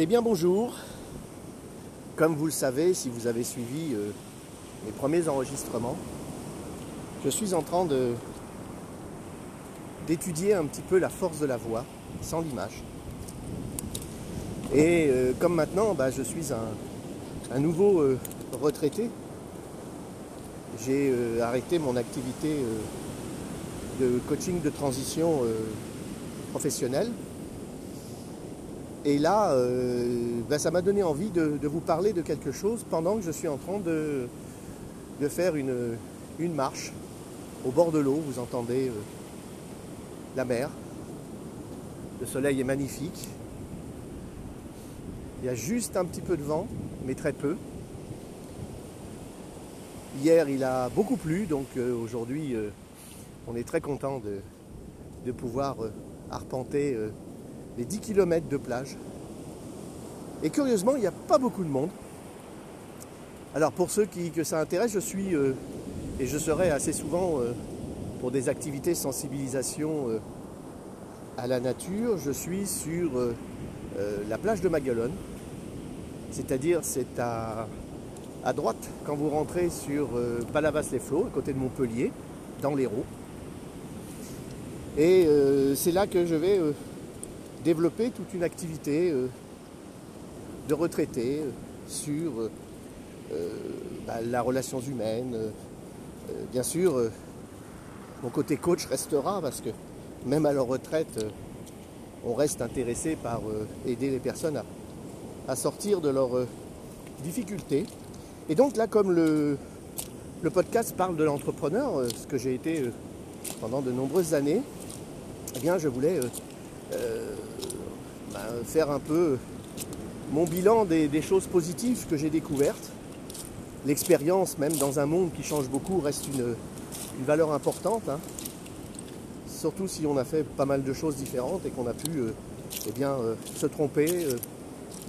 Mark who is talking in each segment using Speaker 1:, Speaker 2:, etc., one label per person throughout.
Speaker 1: Eh bien bonjour. Comme vous le savez, si vous avez suivi euh, mes premiers enregistrements, je suis en train d'étudier un petit peu la force de la voix sans l'image. Et euh, comme maintenant, bah, je suis un, nouveau euh, retraité, j'ai arrêté mon activité de coaching de transition professionnelle. Et là, euh, bah, ça m'a donné envie de, vous parler de quelque chose pendant que je suis en train de, faire une, marche au bord de l'eau. Vous entendez euh, la mer. Le soleil est magnifique. Il y a juste un petit peu de vent, mais très peu. Hier, il a beaucoup plu, donc euh, aujourd'hui, on est très content de, pouvoir arpenter les 10 km de plage. Et curieusement, il n'y a pas beaucoup de monde. Alors pour ceux qui, que ça intéresse, je suis euh, et je serai assez souvent euh, pour des activités sensibilisation euh, à la nature. Je suis sur la plage de Maguelone, c'est-à-dire c'est à, à droite quand vous rentrez sur Palavas-les-Flots, à côté de Montpellier, dans l'Hérault. Et c'est là que je vais développer toute une activité euh, de retraité euh, sur euh, bah, la relation humaine. bien sûr, mon côté coach restera parce que même à leur retraite, on reste intéressé par aider les personnes à, sortir de leurs difficultés. Et donc là, comme le, le podcast parle de l'entrepreneur, ce que j'ai été pendant de nombreuses années, eh bien, je voulais bah, faire un peu mon bilan des, choses positives que j'ai découvertes. L'expérience, même dans un monde qui change beaucoup, reste une, une valeur importante. hein. Surtout si on a fait pas mal de choses différentes et qu'on a pu euh, eh bien, euh, se tromper, euh,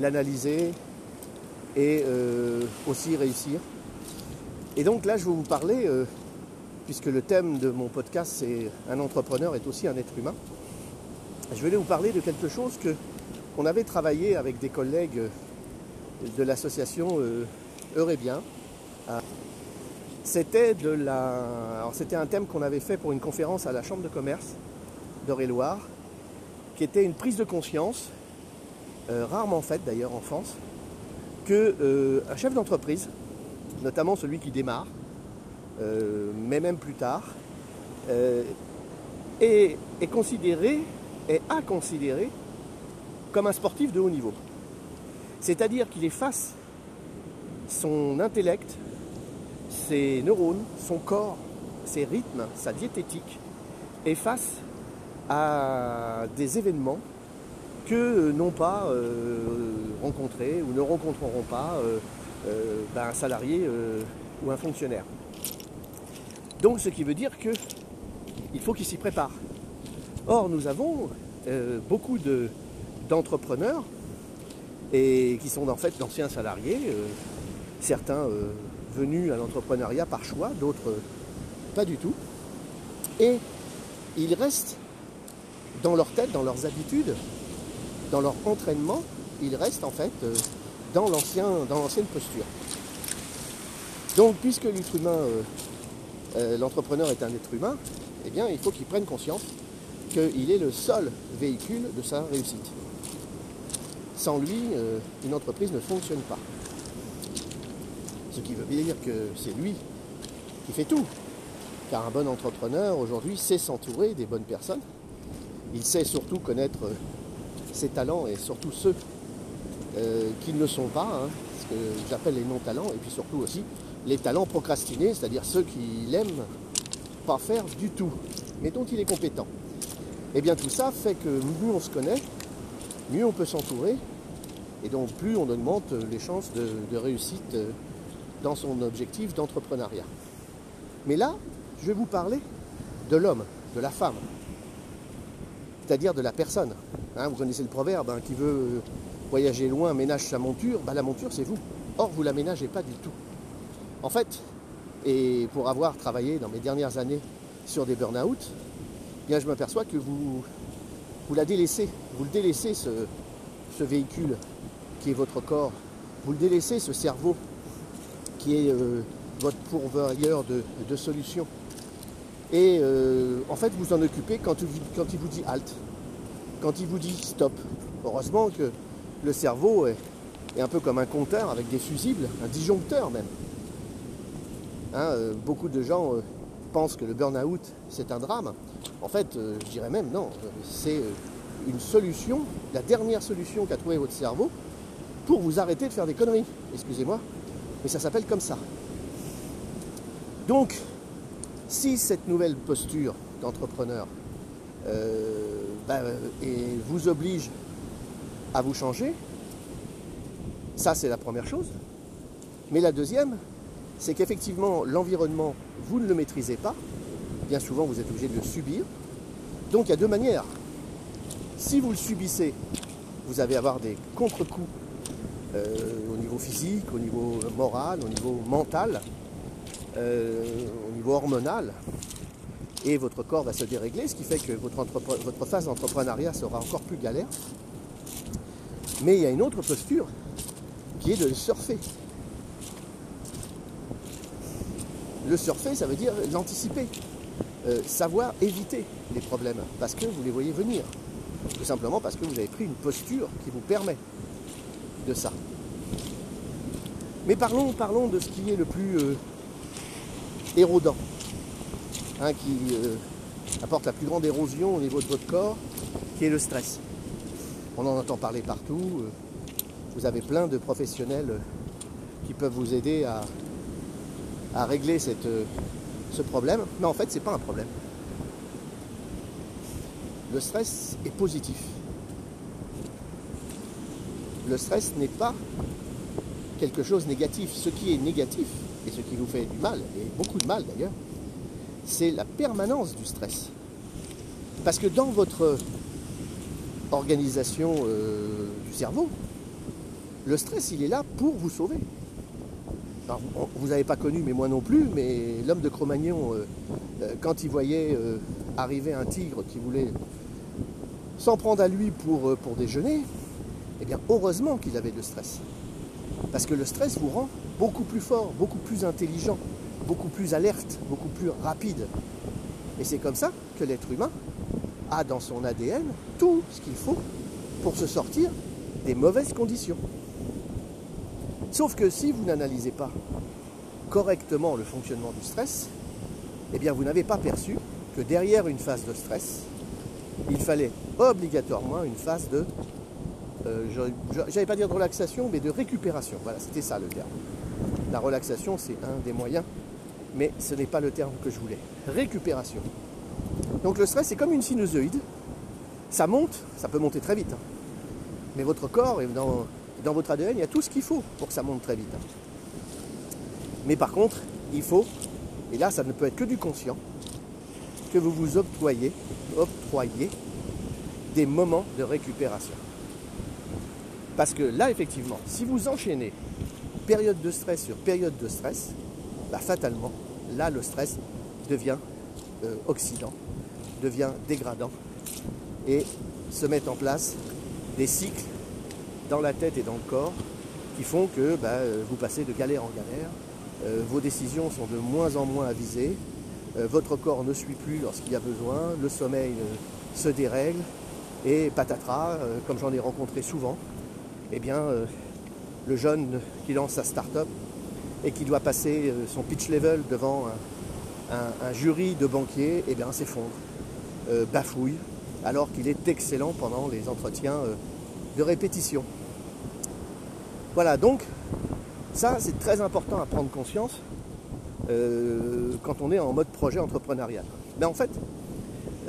Speaker 1: l'analyser et euh, aussi réussir. Et donc là, je vais vous parler, euh, puisque le thème de mon podcast, c'est un entrepreneur est aussi un être humain. Je vais vous parler de quelque chose que qu'on avait travaillé avec des collègues euh, de l'association euh, Heure et Bien. à- C'était de la, c'était un thème qu'on avait fait pour une conférence à la Chambre de commerce d'Eure-et-Loire, qui était une prise de conscience, euh, rarement faite d'ailleurs en France, que euh, un chef d'entreprise, notamment celui qui démarre, euh, mais même plus tard, euh, est considéré, est à considérer comme un sportif de haut niveau. C'est-à-dire qu'il efface son intellect, ses neurones, son corps, ses rythmes, sa diététique, et face à des événements que n'ont pas euh, rencontrés ou ne rencontreront pas euh, euh, ben, un salarié ou un fonctionnaire. Donc ce qui veut dire que il faut qu'il s'y prépare. Or nous avons euh, beaucoup de- d'entrepreneurs et qui sont en fait d'anciens salariés, euh, certains euh, venus à l'entrepreneuriat par choix, d'autres pas du tout. Et ils restent dans leur tête, dans leurs habitudes, dans leur entraînement, ils restent en fait dans l'ancien, dans l'ancienne posture. Donc, puisque l'être humain, l'entrepreneur est un être humain, eh bien, il faut qu'il prenne conscience qu'il est le seul véhicule de sa réussite. Sans lui, euh, une entreprise ne fonctionne pas. Ce qui veut dire que c'est lui qui fait tout. Car un bon entrepreneur, aujourd'hui, sait s'entourer des bonnes personnes. Il sait surtout connaître euh, ses talents et surtout ceux euh, qui ne le sont pas, hein, ce que j'appelle les non-talents, et puis surtout aussi les talents procrastinés, c'est-à-dire ceux qui l'aiment pas faire du tout, mais dont il est compétent. Et bien tout ça fait que mieux on se connaît, mieux on peut s'entourer, et donc plus on augmente les chances de, réussite euh, dans son objectif d'entrepreneuriat. Mais là, je vais vous parler de l'homme, de la femme, c'est-à-dire de la personne. Hein, vous connaissez le proverbe, hein, qui veut voyager loin ménage sa monture, bah, la monture c'est vous. Or, vous la ménagez pas du tout. En fait, et pour avoir travaillé dans mes dernières années sur des burn-out, eh je m'aperçois que vous, vous la délaissez, vous le délaissez ce, véhicule qui est votre corps, vous le délaissez, ce cerveau qui est euh, votre pourvoyeur de, de solutions. Et euh, en fait, vous en occupez quand, quand il vous dit halt, quand il vous dit stop. Heureusement que le cerveau est, un peu comme un compteur avec des fusibles, un disjoncteur même. Hein, euh, beaucoup de gens pensent que le burn-out c'est un drame. En fait, euh, je dirais même non, c'est euh, une solution, la dernière solution qu'a trouvé votre cerveau pour vous arrêter de faire des conneries. Excusez-moi, mais ça s'appelle comme ça. Donc, si cette nouvelle posture d'entrepreneur euh, bah, vous oblige à vous changer, ça c'est la première chose. Mais la deuxième, c'est qu'effectivement l'environnement, vous ne le maîtrisez pas. Bien souvent, vous êtes obligé de le subir. Donc il y a deux manières. Si vous le subissez, vous allez avoir des contre-coups euh, au niveau physique, au niveau moral, au niveau mental, euh, au niveau hormonal. Et votre corps va se dérégler, ce qui fait que votre, votre phase d'entrepreneuriat sera encore plus galère. Mais il y a une autre posture qui est de surfer. Le surfer, ça veut dire l'anticiper, euh, savoir éviter les problèmes, parce que vous les voyez venir. Tout simplement parce que vous avez pris une posture qui vous permet de ça. Mais parlons, parlons de ce qui est le plus euh, érodant, hein, qui euh, apporte la plus grande érosion au niveau de votre corps, qui est le stress. On en entend parler partout. vous avez plein de professionnels qui peuvent vous aider à, à régler euh, ce problème. Mais en fait, ce n'est pas un problème. Le stress est positif. Le stress n'est pas quelque chose de négatif. Ce qui est négatif, et ce qui vous fait du mal, et beaucoup de mal d'ailleurs, c'est la permanence du stress. Parce que dans votre organisation euh, du cerveau, le stress, il est là pour vous sauver. Vous n'avez pas connu, mais moi non plus, mais l'homme de Cro-Magnon, euh, euh, quand il voyait euh, arriver un tigre qui voulait s'en prendre à lui pour, pour déjeuner, eh bien, heureusement qu'il avait le stress. Parce que le stress vous rend beaucoup plus fort, beaucoup plus intelligent, beaucoup plus alerte, beaucoup plus rapide. Et c'est comme ça que l'être humain a dans son ADN tout ce qu'il faut pour se sortir des mauvaises conditions. Sauf que si vous n'analysez pas correctement le fonctionnement du stress, eh bien vous n'avez pas perçu que derrière une phase de stress, il fallait obligatoirement une phase de, euh, je n'allais pas dire de relaxation, mais de récupération. Voilà, c'était ça le terme. La relaxation, c'est un des moyens, mais ce n'est pas le terme que je voulais. Récupération. Donc le stress, c'est comme une sinusoïde. Ça monte, ça peut monter très vite. hein. Mais votre corps, et dans, dans votre ADN, il y a tout ce qu'il faut pour que ça monte très vite. Mais par contre, il faut, et là ça ne peut être que du conscient, que vous vous octroyez, octroyez des moments de récupération. Parce que là, effectivement, si vous enchaînez période de stress sur période de stress, bah, fatalement, là, le stress devient euh, oxydant, devient dégradant et se mettent en place des cycles dans la tête et dans le corps qui font que bah, euh, vous passez de galère en galère, euh, vos décisions sont de moins en moins avisées, euh, votre corps ne suit plus lorsqu'il y a besoin, le sommeil se dérègle et patatras, comme j'en ai rencontré souvent, eh bien, le jeune qui lance sa start-up et qui doit passer son pitch level devant un, un- jury de banquiers, eh bien, s'effondre, bafouille, alors qu'il est excellent pendant les entretiens de répétition. Voilà, donc, ça, c'est très important à prendre conscience euh, quand on est en mode projet entrepreneurial. Mais en fait,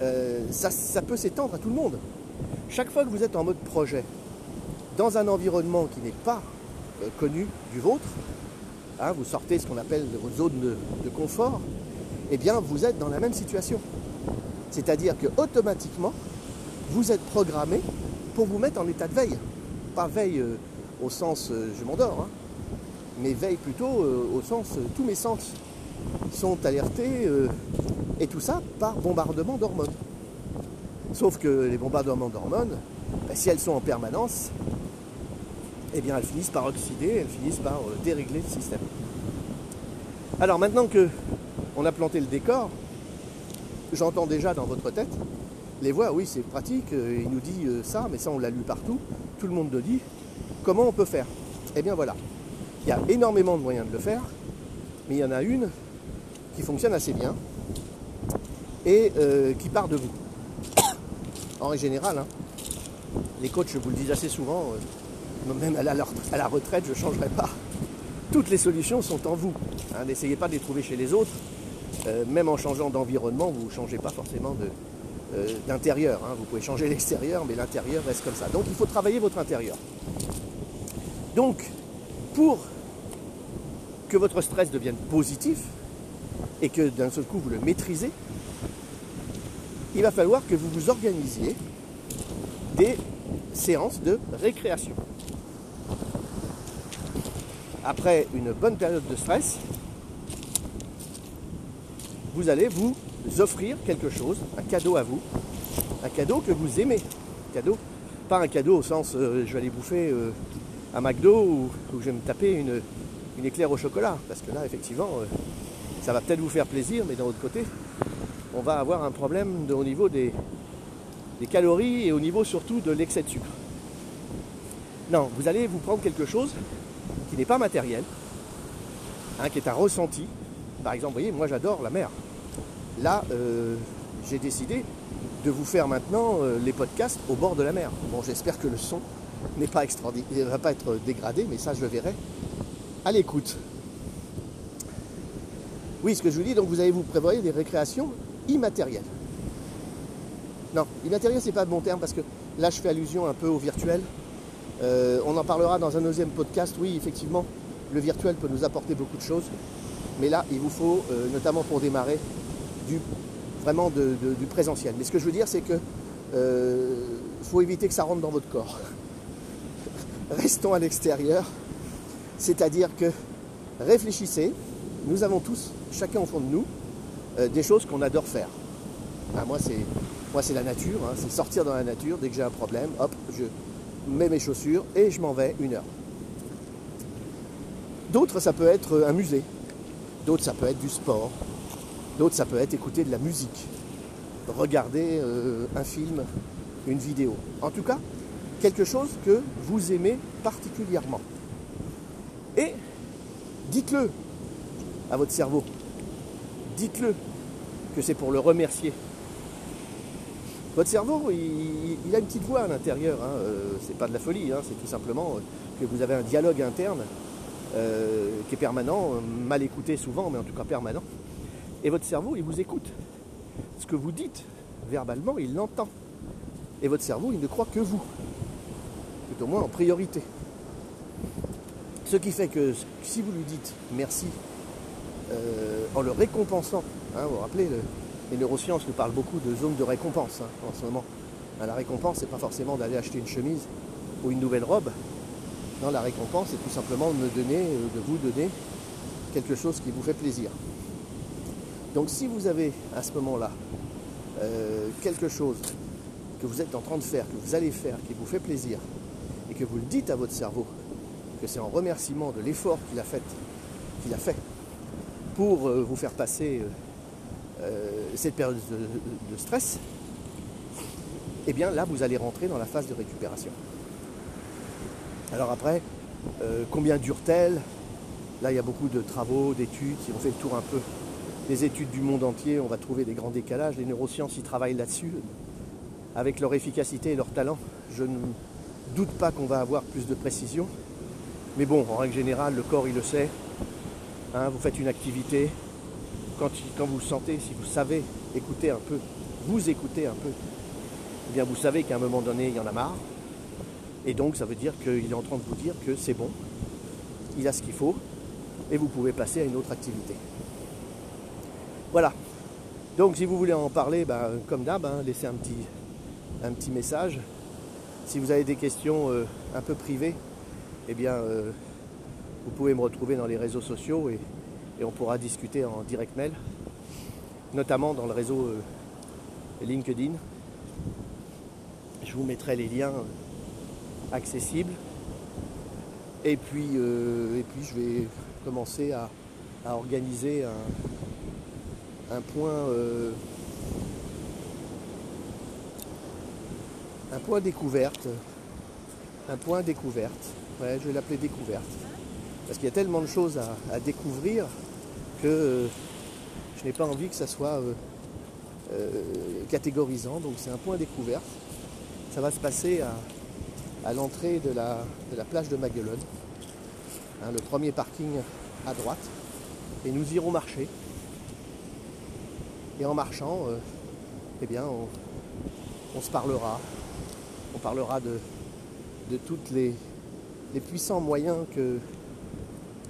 Speaker 1: euh, ça, peut s'étendre à tout le monde. Chaque fois que vous êtes en mode projet, dans un environnement qui n'est pas euh, connu du vôtre, hein, vous sortez ce qu'on appelle votre zone de, confort, eh bien vous êtes dans la même situation. C'est-à-dire que automatiquement, vous êtes programmé pour vous mettre en état de veille. Pas veille au sens euh, je m'endors, hein, mais veille plutôt euh, au sens euh, tous mes sens sont alertés et tout ça par bombardement d'hormones. Sauf que les bombardements d'hormones, ben, si elles sont en permanence, eh bien elles finissent par oxyder, elles finissent par dérégler le système. Alors maintenant que on a planté le décor, j'entends déjà dans votre tête les voix, oui c'est pratique, il nous dit ça, mais ça on l'a lu partout, tout le monde le dit, comment on peut faire? Eh bien voilà, il y a énormément de moyens de le faire, mais il y en a une qui fonctionne assez bien et qui part de vous. En général, hein, les coachs, je vous le dis assez souvent, même à la, retraite, je ne changerai pas. Toutes les solutions sont en vous. Hein. N'essayez pas de les trouver chez les autres. Euh, même en changeant d'environnement, vous ne changez pas forcément euh, d'intérieur. Hein. Vous pouvez changer l'extérieur, mais l'intérieur reste comme ça. Donc il faut travailler votre intérieur. Donc, pour que votre stress devienne positif et que d'un seul coup vous le maîtrisez, il va falloir que vous vous organisiez des séances de récréation après une bonne période de stress, vous allez vous offrir quelque chose, un cadeau à vous, un cadeau que vous aimez. Cadeau, pas un cadeau au sens euh, je vais aller bouffer euh, un McDo ou, je vais me taper une, une, éclair au chocolat. Parce que là, effectivement, euh, ça va peut-être vous faire plaisir, mais d'un autre côté, on va avoir un problème au niveau des, des calories et au niveau surtout de l'excès de sucre. Non, vous allez vous prendre quelque chose qui n'est pas matériel, hein, qui est un ressenti. Par exemple, vous voyez, moi j'adore la mer. Là, euh, j'ai décidé de vous faire maintenant euh, les podcasts au bord de la mer. Bon, j'espère que le son n'est pas extraordinaire, ne va pas être dégradé, mais ça je le verrai à l'écoute. Oui, ce que je vous dis, donc vous allez vous prévoyer des récréations immatérielles. Non, immatériel c'est pas le bon terme parce que là je fais allusion un peu au virtuel. Euh, on en parlera dans un deuxième podcast. Oui, effectivement, le virtuel peut nous apporter beaucoup de choses. Mais là, il vous faut, euh, notamment pour démarrer, du, vraiment du présentiel. Mais ce que je veux dire, c'est que euh, faut éviter que ça rentre dans votre corps. Restons à l'extérieur. C'est-à-dire que réfléchissez. Nous avons tous, chacun au fond de nous, des choses qu'on adore faire. Moi, c'est moi, c'est la nature. Hein. c'est sortir dans la nature. Dès que j'ai un problème, hop, je, mets mes chaussures et je m'en vais une heure. D'autres, ça peut être un musée. D'autres, ça peut être du sport. D'autres, ça peut être écouter de la musique. Regarder euh, un film, une vidéo. En tout cas, quelque chose que vous aimez particulièrement. Et dites-le à votre cerveau. Dites-le que c'est pour le remercier votre cerveau, il, a une petite voix à l'intérieur. Hein. Euh, c'est pas de la folie, hein. c'est tout simplement euh, que vous avez un dialogue interne euh, qui est permanent, mal écouté souvent, mais en tout cas permanent. Et votre cerveau, il vous écoute. Ce que vous dites verbalement, il l'entend. Et votre cerveau, il ne croit que vous. Au moins en priorité. Ce qui fait que si vous lui dites merci en le récompensant, hein, vous vous rappelez, le, les neurosciences nous parlent beaucoup de zones de récompense hein, en ce moment. Ben, la récompense, c'est pas forcément d'aller acheter une chemise ou une nouvelle robe. Non, la récompense, c'est tout simplement de me donner, euh, de vous donner quelque chose qui vous fait plaisir. Donc si vous avez à ce moment-là euh, quelque chose que vous êtes en train de faire, que vous allez faire, qui vous fait plaisir, et que vous le dites à votre cerveau, que c'est en remerciement de l'effort qu'il a fait, qu'il a fait pour euh, vous faire passer euh, cette période de, stress, eh bien là, vous allez rentrer dans la phase de récupération. Alors après, euh, combien dure-t-elle? Là, il y a beaucoup de travaux, d'études. Si on fait le tour un peu des études du monde entier, on va trouver des grands décalages. Les neurosciences y travaillent là-dessus. Avec leur efficacité et leur talent, doute pas qu'on va avoir plus de précision. Mais bon, en règle générale, le corps, il le sait. Hein, vous faites une activité, quand, vous sentez, si vous savez écouter un peu, vous écoutez un peu, eh bien vous savez qu'à un moment donné, il y en a marre. Et donc ça veut dire qu'il est en train de vous dire que c'est bon, il a ce qu'il faut, et vous pouvez passer à une autre activité. Voilà. Donc si vous voulez en parler, ben, comme d'hab, hein, laissez un petit, un petit message. Si vous avez des questions euh, un peu privées, eh bien euh, vous pouvez me retrouver dans les réseaux sociaux et on pourra discuter en direct mail, notamment dans le réseau euh, LinkedIn. Je vous mettrai les liens accessibles. Et puis, et puis je vais commencer à, à organiser un, un point un point découverte. Un point découverte. Ouais, je vais l'appeler découverte. Parce qu'il y a tellement de choses à, découvrir que euh, je n'ai pas envie que ça soit euh, euh, catégorisant. Donc c'est un point découverte. Ça va se passer à, l'entrée de la, plage de Maguelone. Hein, le premier parking à droite. Et nous irons marcher. Et en marchant, eh bien, on se parlera. On parlera de, de tous les, puissants moyens que,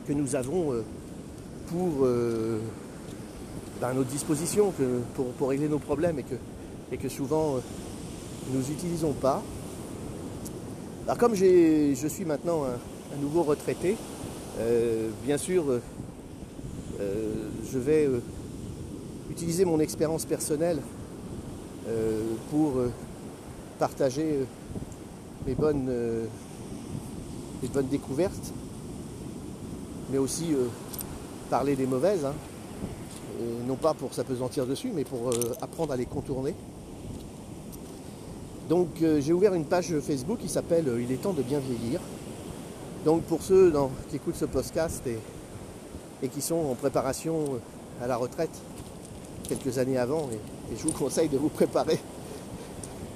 Speaker 1: nous avons euh, pour euh, ben, à notre disposition que, pour, régler nos problèmes et que, souvent euh, nous n'utilisons pas. Alors comme je suis maintenant un, nouveau retraité, euh, bien sûr, je vais utiliser mon expérience personnelle pour partager euh, mes bonnes, euh, mes bonnes découvertes, mais aussi euh, parler des mauvaises, hein. Non pas pour s'apesantir dessus, mais pour apprendre à les contourner. Donc j'ai ouvert une page Facebook qui s'appelle Il est temps de bien vieillir. Donc pour ceux qui écoutent ce podcast et, qui sont en préparation à la retraite quelques années avant, et je vous conseille de vous préparer,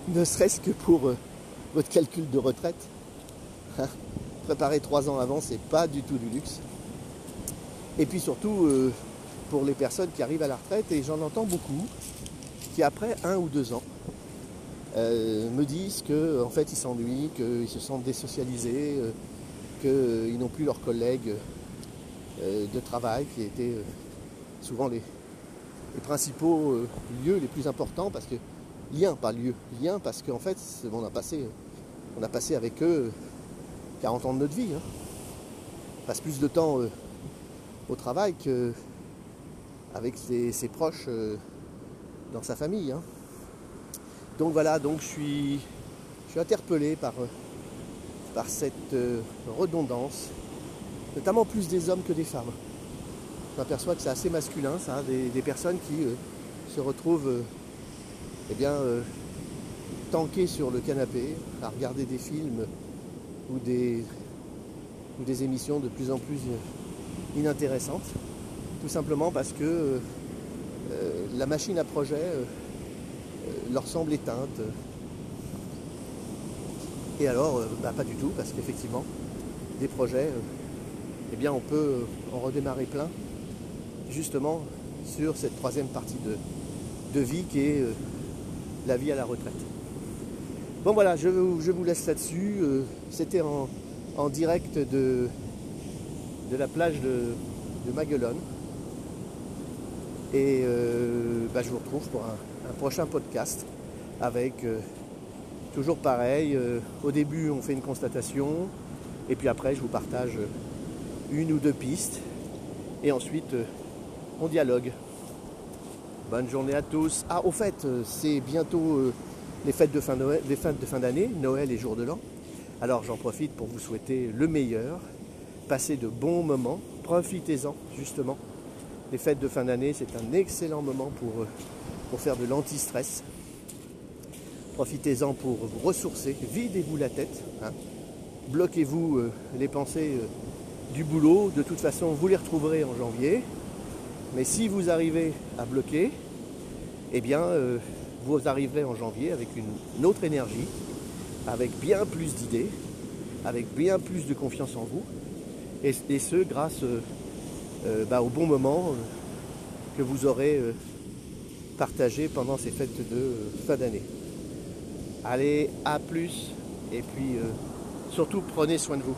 Speaker 1: ne serait-ce que pour euh, votre calcul de retraite. Hein. Préparer trois ans avant, c'est pas du tout du luxe. Et puis surtout euh, pour les personnes qui arrivent à la retraite, et j'en entends beaucoup, qui après un ou deux ans euh, me disent que en fait ils s'ennuient, qu'ils se sentent désocialisés, qu'ils n'ont plus leurs collègues de travail qui étaient souvent les, les principaux lieux les plus importants parce que lien pas lieu, lien parce qu'en fait on a passé on a passé avec eux 40 ans de notre vie. hein. On passe plus de temps euh, au travail que avec ses, ses proches euh, dans sa famille. hein. Donc voilà, donc je suis, je suis interpellé par, euh, par cette redondance, notamment plus des hommes que des femmes. Je m'aperçois que c'est assez masculin, ça, des, personnes qui se retrouvent eh bien, euh, tanquées sur le canapé, à regarder des films ou des, ou des émissions de plus en plus euh, inintéressantes, tout simplement parce que euh, euh, la machine à projet leur semble éteinte. Et alors, bah, pas du tout, parce qu'effectivement, des projets, eh bien, on peut en redémarrer plein, justement sur cette troisième partie de, de vie qui est la vie à la retraite. Bon voilà, je, vous- laisse là-dessus. Euh, C'était en, direct de, de la plage de, de Maguelone. Et euh, bah, je vous retrouve pour un, prochain podcast avec euh, toujours pareil. au début, on fait une constatation. Et puis après, je vous partage une ou deux pistes. Et ensuite, on dialogue. Bonne journée à tous. Ah, au fait, euh, c'est bientôt euh, les fêtes de fin fêtes de fin d'année, Noël et jour de l'an. Alors j'en profite pour vous souhaiter le meilleur. Passez de bons moments. Profitez-en, justement. Les fêtes de fin d'année, c'est un excellent moment pour, euh, faire de l'anti-stress. Profitez-en pour vous ressourcer. Videz-vous la tête. hein. Bloquez-vous les pensées du boulot. De toute façon, vous les retrouverez en janvier. Mais si vous arrivez à bloquer, eh bien, euh, vous arriverez en janvier avec une, autre énergie, avec bien plus d'idées, avec bien plus de confiance en vous, et, ce grâce euh, euh, bah, au bon moment que vous aurez partagé pendant ces fêtes de fin d'année. Allez, à plus, et puis surtout prenez soin de vous.